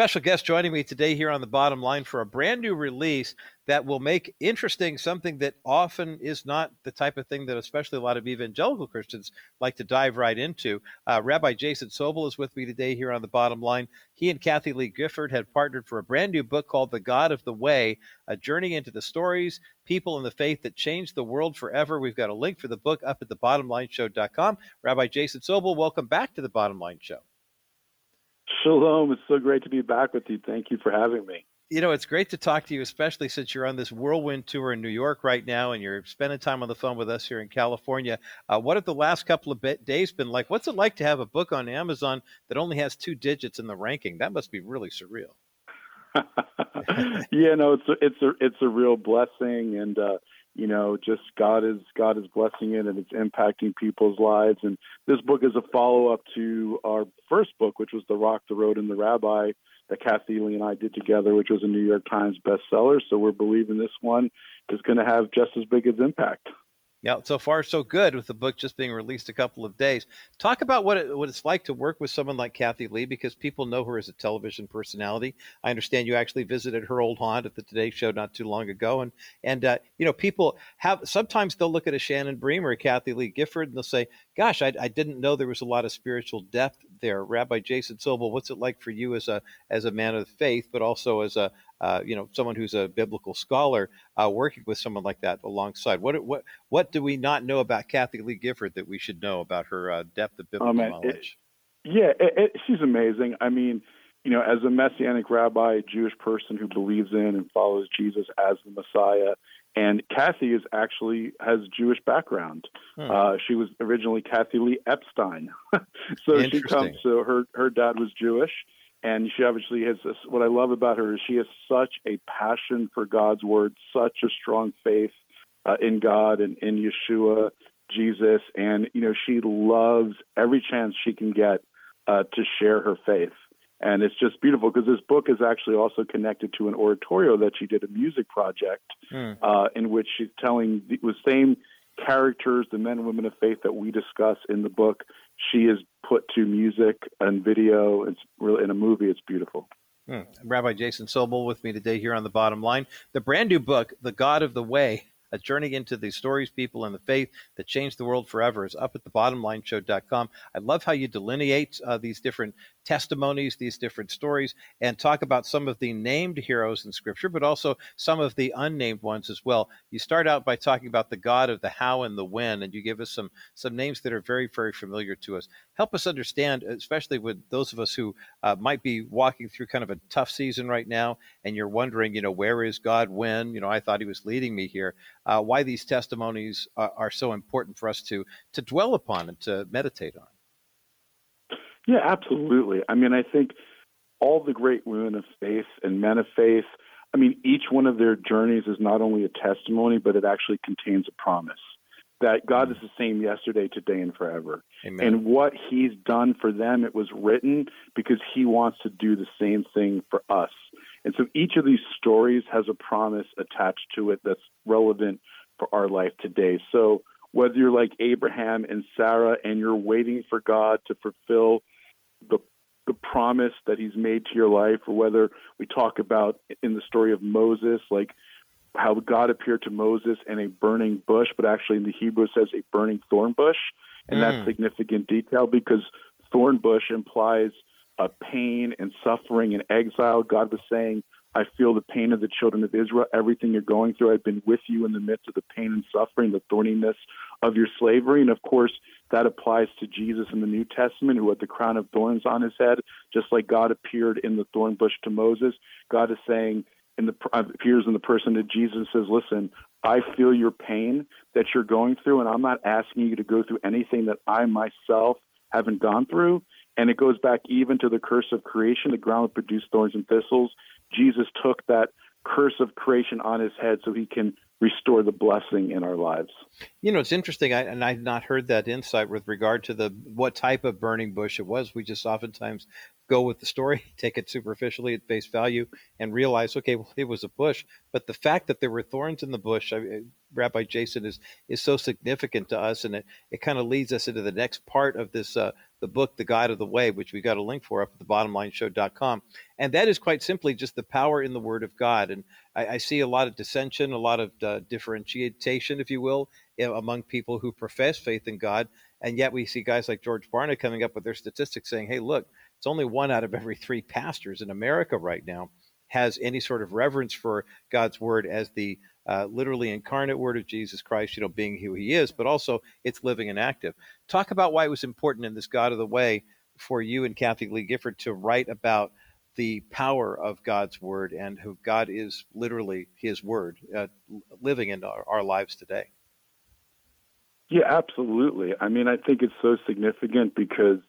Special guest joining me today here on the bottom line for a brand new release that will make interesting something that often is not the type of thing that especially a lot of evangelical Christians like to dive right into. Uh, Rabbi Jason Sobel is with me today here on the bottom line. He and Kathie Lee Gifford have partnered for a brand new book called The God of the Way, a journey into the stories, people, in the faith that changed the world forever. We've got a link for the book up at thebottomlineshow.com. Rabbi Jason Sobel, welcome back to the Bottom Line Show. Shalom. It's so great to be back with you. Thank you for having me. You know, it's great to talk to you, especially since you're on this whirlwind tour in New York right now and you're spending time on the phone with us here in California. Uh, what have the last couple of days been like? What's it like to have a book on Amazon that only has two digits in the ranking? That must be really surreal. yeah, no, it's a, it's a it's a real blessing, and uh, you know, just God is God is blessing it and it's impacting people's lives. And this book is a follow up to our first book, which was The Rock, the Road, and the Rabbi that Kathie Lee and I did together, which was a New York Times bestseller. So we're believing this one is going to have just as big as impact. Yeah, so far so good with the book just being released a couple of days. Talk about what it, what it's like to work with someone like Kathie Lee because people know her as a television personality. I understand you actually visited her old haunt at the Today Show not too long ago, and and uh, you know people have sometimes they'll look at a Shannon Bream or a Kathie Lee Gifford and they'll say, "Gosh, I, I didn't know there was a lot of spiritual depth there." Rabbi Jason Sobel, what's it like for you as a as a man of faith, but also as a uh, you know, someone who's a biblical scholar uh, working with someone like that alongside. What what what do we not know about Kathie Lee Gifford that we should know about her uh, depth of biblical oh, knowledge? It, yeah, it, it, she's amazing. I mean, you know, as a messianic rabbi, a Jewish person who believes in and follows Jesus as the Messiah. And Kathie is actually has Jewish background. Hmm. Uh, she was originally Kathie Lee Epstein, so she comes. So her her dad was Jewish, and she obviously has this, what I love about her is she has such a passion for God's word, such a strong faith uh, in God and in Yeshua, Jesus, and you know she loves every chance she can get uh, to share her faith. And it's just beautiful because this book is actually also connected to an oratorio that she did a music project mm. uh, in which she's telling the, the same characters, the men and women of faith that we discuss in the book, she is put to music and video. It's really in a movie. It's beautiful. Hmm. Rabbi Jason Sobel with me today here on the bottom line. The brand new book, The God of the Way, a journey into the stories, people, and the faith that changed the world forever is up at the bottomlineshow.com. I love how you delineate uh, these different testimonies, these different stories, and talk about some of the named heroes in Scripture, but also some of the unnamed ones as well. You start out by talking about the God of the how and the when, and you give us some some names that are very, very familiar to us. Help us understand, especially with those of us who uh, might be walking through kind of a tough season right now, and you're wondering, you know, where is God when? You know, I thought He was leading me here. Uh, why these testimonies are, are so important for us to to dwell upon and to meditate on. Yeah, absolutely. I mean, I think all the great women of faith and men of faith, I mean, each one of their journeys is not only a testimony, but it actually contains a promise that God is the same yesterday, today, and forever. Amen. And what He's done for them, it was written because He wants to do the same thing for us. And so each of these stories has a promise attached to it that's relevant for our life today. So whether you're like Abraham and Sarah and you're waiting for God to fulfill the the promise that he's made to your life or whether we talk about in the story of Moses like how God appeared to Moses in a burning bush but actually in the Hebrew it says a burning thorn bush and mm. that's significant detail because thorn bush implies a pain and suffering and exile God was saying I feel the pain of the children of Israel. Everything you're going through, I've been with you in the midst of the pain and suffering, the thorniness of your slavery. And of course, that applies to Jesus in the New Testament, who had the crown of thorns on his head, just like God appeared in the thorn bush to Moses. God is saying, the uh, appears in the person of Jesus and says, "Listen, I feel your pain that you're going through, and I'm not asking you to go through anything that I myself haven't gone through." And it goes back even to the curse of creation. The ground would produce thorns and thistles. Jesus took that curse of creation on his head so he can restore the blessing in our lives. You know, it's interesting, I, and I've not heard that insight with regard to the what type of burning bush it was. We just oftentimes go with the story, take it superficially at face value, and realize, okay, well, it was a bush. But the fact that there were thorns in the bush, I, Rabbi Jason, is is so significant to us, and it, it kind of leads us into the next part of this uh, the book, The God of the Way, which we've got a link for up at the bottomlineshow.com. And that is quite simply just the power in the Word of God. And I, I see a lot of dissension, a lot of uh, differentiation, if you will, among people who profess faith in God. And yet we see guys like George Barna coming up with their statistics saying, hey, look, it's only one out of every three pastors in America right now has any sort of reverence for God's word as the uh, literally incarnate word of Jesus Christ, you know, being who he is, but also it's living and active. Talk about why it was important in this God of the Way for you and Kathie Lee Gifford to write about the power of God's word and who God is literally his word uh, living in our, our lives today. Yeah, absolutely. I mean, I think it's so significant because,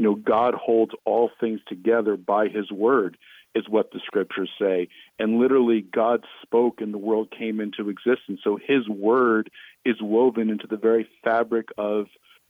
you know, God holds all things together by his word is what the scriptures say. And literally, God spoke and the world came into existence. So his word is woven into the very fabric of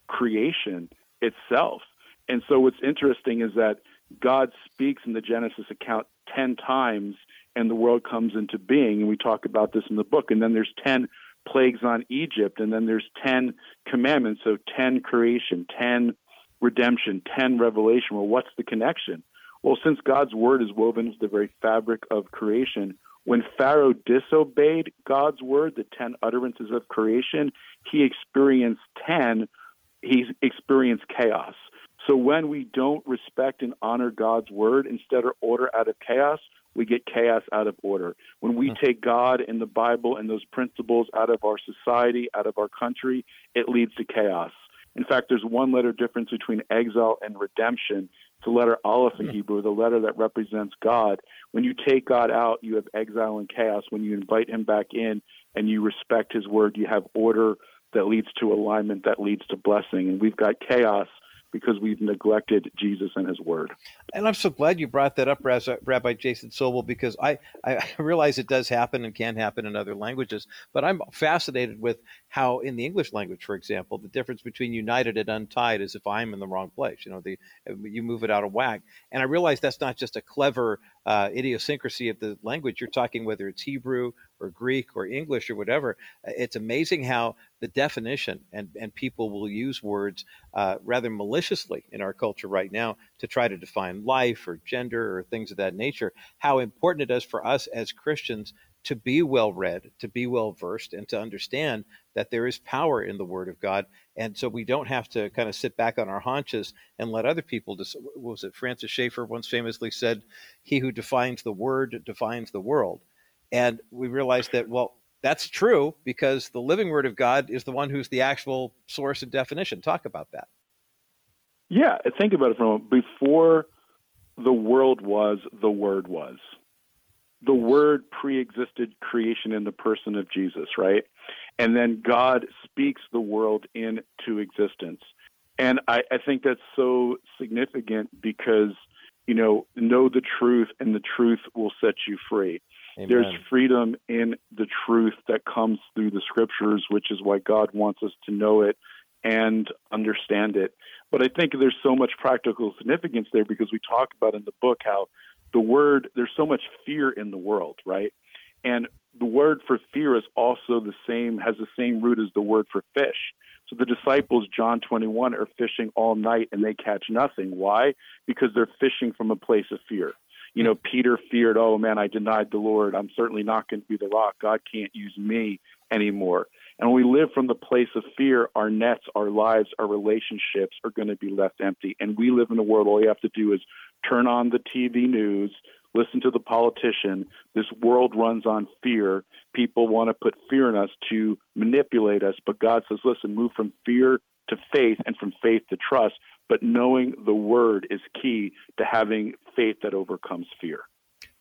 creation itself. And so what's interesting is that God speaks in the Genesis account 10 times and the world comes into being. And we talk about this in the book. And then there's 10 plagues on Egypt. And then there's 10 commandments. So 10 creation, 10 redemption, 10 revelation. Well, what's the connection? Well, since God's word is woven into the very fabric of creation, when Pharaoh disobeyed God's word, the 10 utterances of creation, he experienced 10, he experienced chaos. So when we don't respect and honor God's word, instead of order out of chaos, we get chaos out of order. When we hmm. take God and the Bible and those principles out of our society, out of our country, it leads to chaos. In fact, there's one letter difference between exile and redemption. It's the letter Aleph in hmm. Hebrew, the letter that represents God. When you take God out, you have exile and chaos. When you invite him back in and you respect his word, you have order that leads to alignment, that leads to blessing. And we've got chaos because we've neglected Jesus and his word. And I'm so glad you brought that up, Rabbi Jason Sobel, because I, I realize it does happen and can happen in other languages, but I'm fascinated with how in the English language, for example, the difference between united and untied is if I'm in the wrong place. You know, the you move it out of whack. And I realize that's not just a clever uh, idiosyncrasy of the language. You're talking whether it's Hebrew or Greek or English or whatever. It's amazing how the definition and, and people will use words uh, rather maliciously in our culture right now to try to define life or gender or things of that nature. How important it is for us as Christians to be well read, to be well versed, and to understand that there is power in the Word of God. And so we don't have to kind of sit back on our haunches and let other people. Dis- was it Francis Schaeffer once famously said, "He who defines the Word defines the world." And we realized that well, that's true because the living Word of God is the one who's the actual source and definition. Talk about that. Yeah, think about it for a moment. before the world was, the Word was the word pre-existed creation in the person of Jesus, right? And then God speaks the world into existence. And I, I think that's so significant because, you know, know the truth and the truth will set you free. Amen. There's freedom in the truth that comes through the scriptures, which is why God wants us to know it and understand it. But I think there's so much practical significance there because we talk about in the book how the word, there's so much fear in the world, right? And the word for fear is also the same, has the same root as the word for fish. So the disciples, John 21, are fishing all night and they catch nothing. Why? Because they're fishing from a place of fear. You know, Peter feared, oh man, I denied the Lord. I'm certainly not going to be the rock. God can't use me anymore. And when we live from the place of fear, our nets, our lives, our relationships are going to be left empty. And we live in a world, all you have to do is turn on the TV news, listen to the politician. This world runs on fear. People want to put fear in us to manipulate us. But God says, listen, move from fear to faith and from faith to trust. But knowing the word is key to having faith that overcomes fear.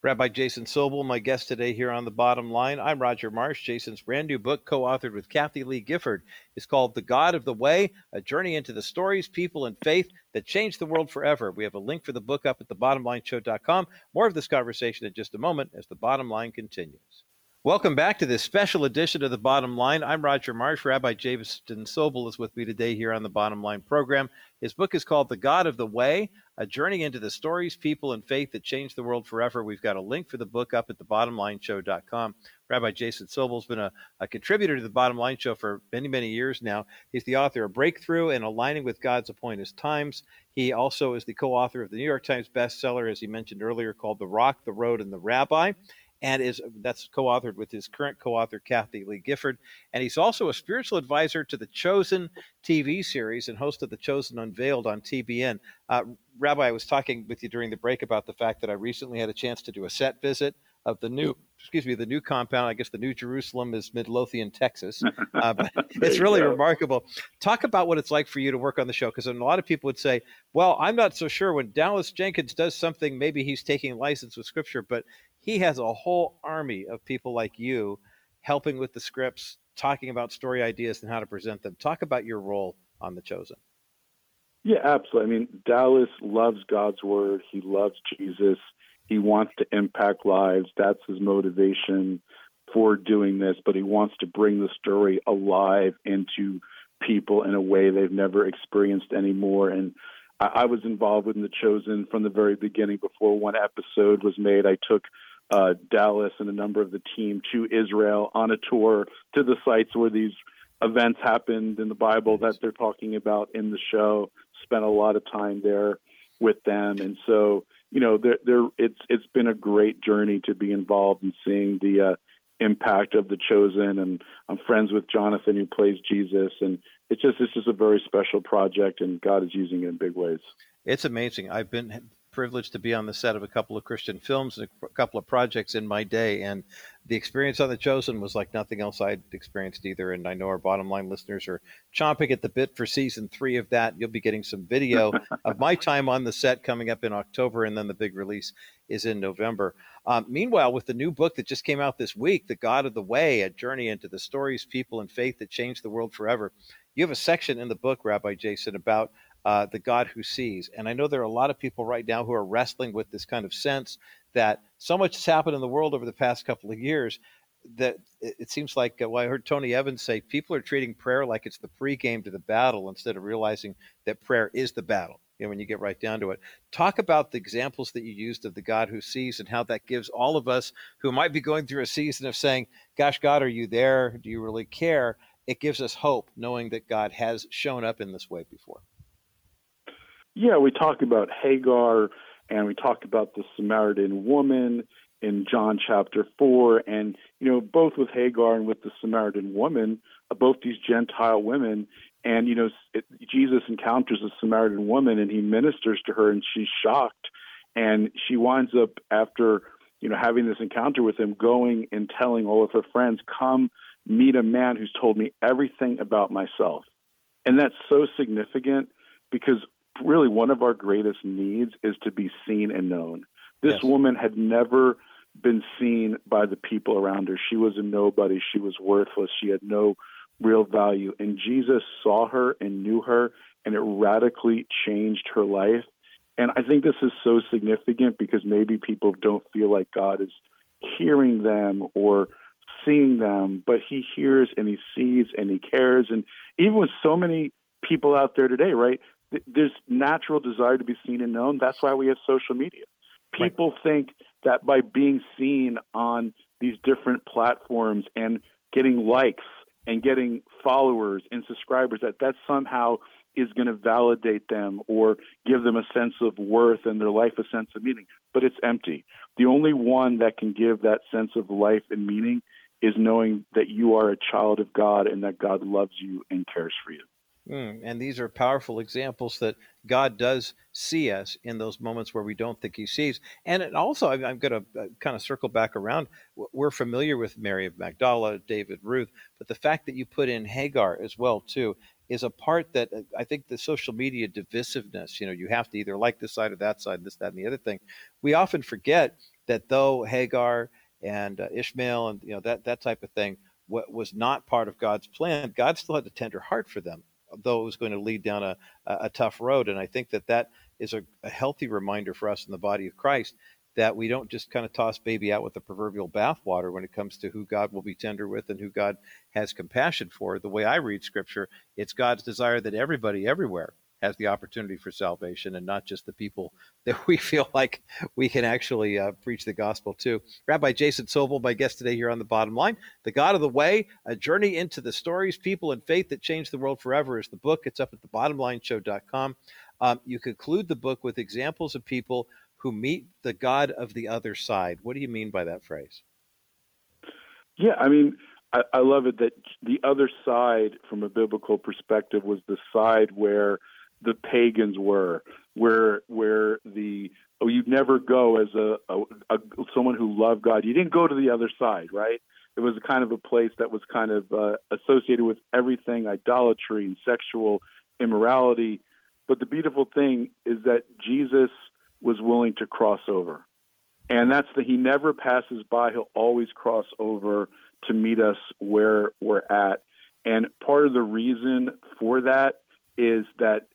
Rabbi Jason Sobel, my guest today here on The Bottom Line. I'm Roger Marsh. Jason's brand new book, co authored with Kathie Lee Gifford, is called The God of the Way A Journey into the Stories, People, and Faith That Changed the World Forever. We have a link for the book up at thebottomlineshow.com. More of this conversation in just a moment as The Bottom Line continues. Welcome back to this special edition of The Bottom Line. I'm Roger Marsh. Rabbi Jason Sobel is with me today here on The Bottom Line program. His book is called The God of the Way A Journey into the Stories, People, and Faith That Changed the World Forever. We've got a link for the book up at thebottomlineshow.com. Rabbi Jason Sobel's been a, a contributor to the Bottom Line Show for many, many years now. He's the author of Breakthrough and Aligning with God's Appointed Times. He also is the co author of the New York Times bestseller, as he mentioned earlier, called The Rock, the Road, and the Rabbi and is that's co-authored with his current co-author Kathie Lee Gifford, and he's also a spiritual advisor to the Chosen TV series and host of the Chosen Unveiled on TBN. Uh, Rabbi, I was talking with you during the break about the fact that I recently had a chance to do a set visit of the new excuse me the new compound. I guess the new jerusalem is midlothian texas. Uh, but it's really remarkable. Talk about what it's like for you to work on the show because a lot of people would say well i'm not so sure when dallas jenkins does something maybe he's taking license with scripture but he has a whole army of people like you helping with the scripts talking about story ideas and how to present them talk about your role on the chosen yeah absolutely i mean dallas loves god's word he loves jesus he wants to impact lives. That's his motivation for doing this, but he wants to bring the story alive into people in a way they've never experienced anymore. And I, was involved with The Chosen from the very beginning. Before one episode was made, I took uh, Dallas and a number of the team to Israel on a tour to the sites where these events happened in the Bible that they're talking about in the show. Spent a lot of time there with them, and so you know, there, there, it's it's been a great journey to be involved in seeing the uh, impact of the chosen, and I'm friends with Jonathan who plays Jesus, and it's just it's just a very special project, and God is using it in big ways. It's amazing. I've been privileged to be on the set of a couple of Christian films and a couple of projects in my day, and the experience on The Chosen was like nothing else I'd experienced either. And I know our bottom line listeners are chomping at the bit for season three of that. You'll be getting some video of my time on the set coming up in October, and then the big release is in November. Um, meanwhile, with the new book that just came out this week, The God of the Way, a journey into the stories, people, and faith that changed the world forever, you have a section in the book, Rabbi Jason, about uh, the God who sees. And I know there are a lot of people right now who are wrestling with this kind of sense that so much has happened in the world over the past couple of years that it seems like uh, well, I heard Tony Evans say people are treating prayer like it's the pregame to the battle instead of realizing that prayer is the battle. You know, when you get right down to it, talk about the examples that you used of the God who sees and how that gives all of us who might be going through a season of saying, "Gosh, God, are you there? Do you really care?" It gives us hope knowing that God has shown up in this way before. Yeah, we talk about Hagar and we talk about the Samaritan woman in John chapter 4. And, you know, both with Hagar and with the Samaritan woman, uh, both these Gentile women, and, you know, it, Jesus encounters a Samaritan woman and he ministers to her and she's shocked. And she winds up, after, you know, having this encounter with him, going and telling all of her friends, come meet a man who's told me everything about myself. And that's so significant because really one of our greatest needs is to be seen and known. This yes. woman had never been seen by the people around her. She was a nobody. She was worthless. She had no real value. And Jesus saw her and knew her, and it radically changed her life. And I think this is so significant because maybe people don't feel like God is hearing them or seeing them, but He hears and He sees and He cares. And even with so many people out there today, right? There's natural desire to be seen and known. That's why we have social media. People right. think that by being seen on these different platforms and getting likes and getting followers and subscribers that that somehow is going to validate them or give them a sense of worth and their life a sense of meaning but it's empty the only one that can give that sense of life and meaning is knowing that you are a child of God and that God loves you and cares for you Mm, and these are powerful examples that God does see us in those moments where we don't think He sees. And it also, I'm, I'm going to uh, kind of circle back around. We're familiar with Mary of Magdala, David, Ruth, but the fact that you put in Hagar as well too is a part that uh, I think the social media divisiveness. You know, you have to either like this side or that side, this, that, and the other thing. We often forget that though Hagar and uh, Ishmael and you know that that type of thing what was not part of God's plan, God still had a tender heart for them though it was going to lead down a, a tough road. And I think that that is a, a healthy reminder for us in the body of Christ that we don't just kind of toss baby out with the proverbial bathwater when it comes to who God will be tender with and who God has compassion for. The way I read scripture, it's God's desire that everybody everywhere has the opportunity for salvation and not just the people that we feel like we can actually uh, preach the gospel to. Rabbi Jason Sobel, my guest today here on the bottom line. The God of the Way, a journey into the stories, people, and faith that changed the world forever is the book. It's up at the bottomlineshow.com. Um, you conclude the book with examples of people who meet the God of the other side. What do you mean by that phrase? Yeah, I mean, I, I love it that the other side, from a biblical perspective, was the side where the pagans were, where where the oh you'd never go as a, a, a someone who loved God. You didn't go to the other side, right? It was kind of a place that was kind of uh, associated with everything idolatry and sexual immorality. But the beautiful thing is that Jesus was willing to cross over. And that's the he never passes by, he'll always cross over to meet us where we're at. And part of the reason for that is that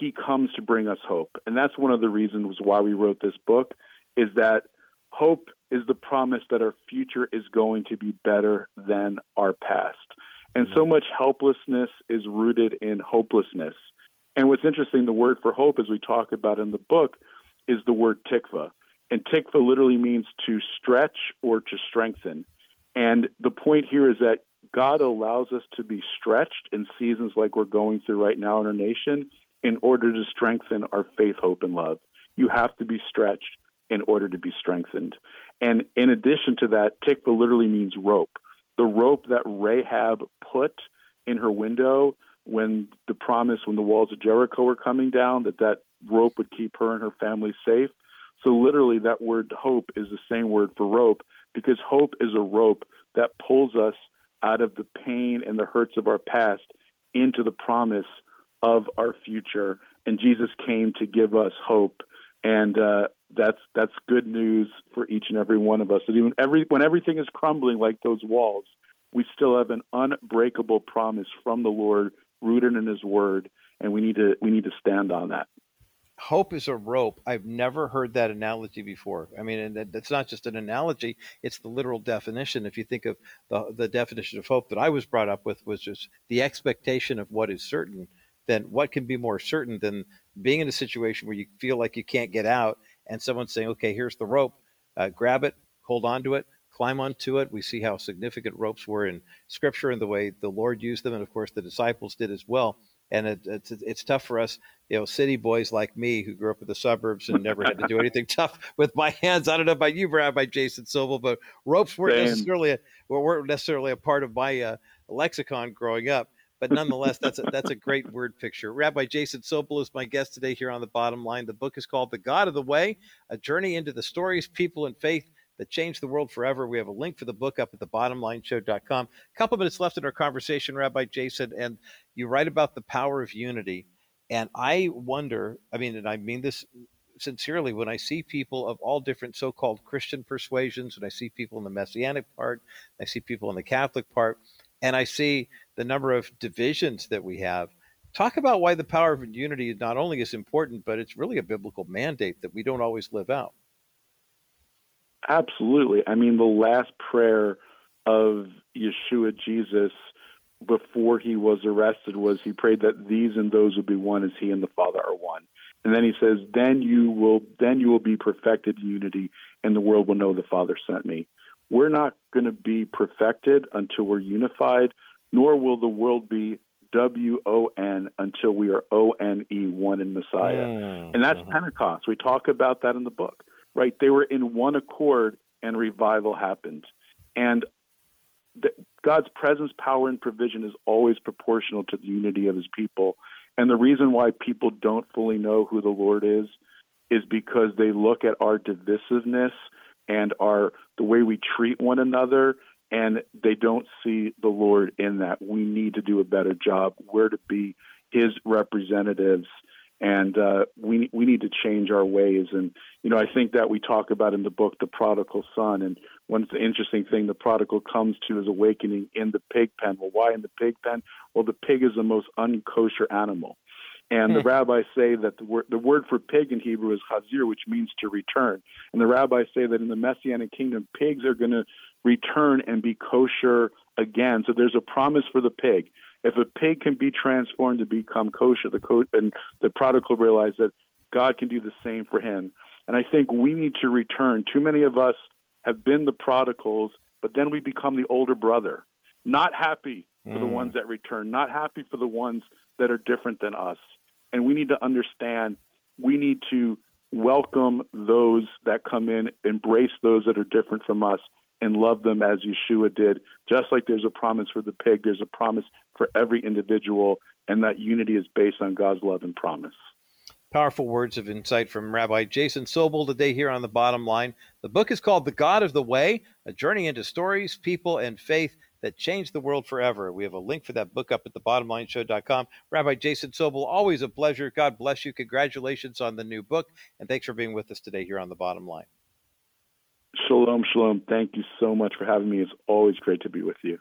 he comes to bring us hope. And that's one of the reasons why we wrote this book is that hope is the promise that our future is going to be better than our past. And so mm-hmm. much helplessness is rooted in hopelessness. And what's interesting, the word for hope, as we talk about in the book, is the word tikva. And tikva literally means to stretch or to strengthen. And the point here is that God allows us to be stretched in seasons like we're going through right now in our nation in order to strengthen our faith, hope, and love. You have to be stretched in order to be strengthened. And in addition to that, tikva literally means rope. The rope that Rahab put in her window when the promise, when the walls of Jericho were coming down, that that rope would keep her and her family safe. So literally, that word hope is the same word for rope because hope is a rope that pulls us out of the pain and the hurts of our past into the promise of our future. And Jesus came to give us hope, and uh, that's that's good news for each and every one of us. And even every when everything is crumbling like those walls, we still have an unbreakable promise from the Lord, rooted in His Word, and we need to we need to stand on that hope is a rope. I've never heard that analogy before. I mean, and that's not just an analogy; it's the literal definition. If you think of the the definition of hope that I was brought up with was just the expectation of what is certain. Then what can be more certain than being in a situation where you feel like you can't get out, and someone's saying, "Okay, here's the rope. Uh, grab it, hold on to it." Climb onto it. We see how significant ropes were in Scripture and the way the Lord used them, and of course the disciples did as well and it, it's it's tough for us, you know, city boys like me who grew up in the suburbs and never had to do anything tough with my hands. I don't know about you, Rabbi Jason Sobel, but ropes weren't necessarily a, weren't necessarily a part of my uh, lexicon growing up. But nonetheless, that's a, that's a great word picture. Rabbi Jason Sobel is my guest today here on the bottom line. The book is called The God of the Way: A Journey into the Stories, People, and Faith that changed the world forever. We have a link for the book up at the bottomlineshow.com. A couple minutes left in our conversation, Rabbi Jason, and you write about the power of unity. And I wonder, I mean, and I mean this sincerely, when I see people of all different so called Christian persuasions, when I see people in the Messianic part, I see people in the Catholic part, and I see the number of divisions that we have. Talk about why the power of unity not only is important, but it's really a biblical mandate that we don't always live out. Absolutely. I mean, the last prayer of Yeshua Jesus before he was arrested was he prayed that these and those would be one as he and the Father are one. And then he says, "Then you will then you will be perfected in unity, and the world will know the Father sent me." We're not going to be perfected until we're unified, nor will the world be W O N until we are O N E, one in Messiah. Mm-hmm. And that's Pentecost. We talk about that in the book right? They were in one accord and revival happened. And the, God's presence, power, and provision is always proportional to the unity of his people. And the reason why people don't fully know who the Lord is is because they look at our divisiveness and our the way we treat one another and they don't see the Lord in that. We need to do a better job. We're to be his representatives and uh, we we need to change our ways. And you know, I think that we talk about in the book the prodigal son, and one of the interesting thing the prodigal comes to is awakening in the pig pen. Well, why in the pig pen? Well, the pig is the most unkosher animal. And the hmm. rabbis say that the word, the word for pig in Hebrew is chazir, which means to return. And the rabbis say that in the Messianic kingdom, pigs are going to return and be kosher again. So there's a promise for the pig. If a pig can be transformed to become kosher, the co- and the prodigal realized that God can do the same for him. And I think we need to return. Too many of us have been the prodigals, but then we become the older brother, not happy for mm. the ones that return, not happy for the ones that are different than us. And we need to understand we need to welcome those that come in, embrace those that are different from us, and love them as Yeshua did. Just like there's a promise for the pig, there's a promise for every individual, and that unity is based on God's love and promise. Powerful words of insight from Rabbi Jason Sobel today here on the bottom line. The book is called The God of the Way, a journey into stories, people, and faith that changed the world forever. We have a link for that book up at thebottomlineshow.com. Rabbi Jason Sobel, always a pleasure. God bless you. Congratulations on the new book. And thanks for being with us today here on the bottom line. Shalom, shalom. Thank you so much for having me. It's always great to be with you.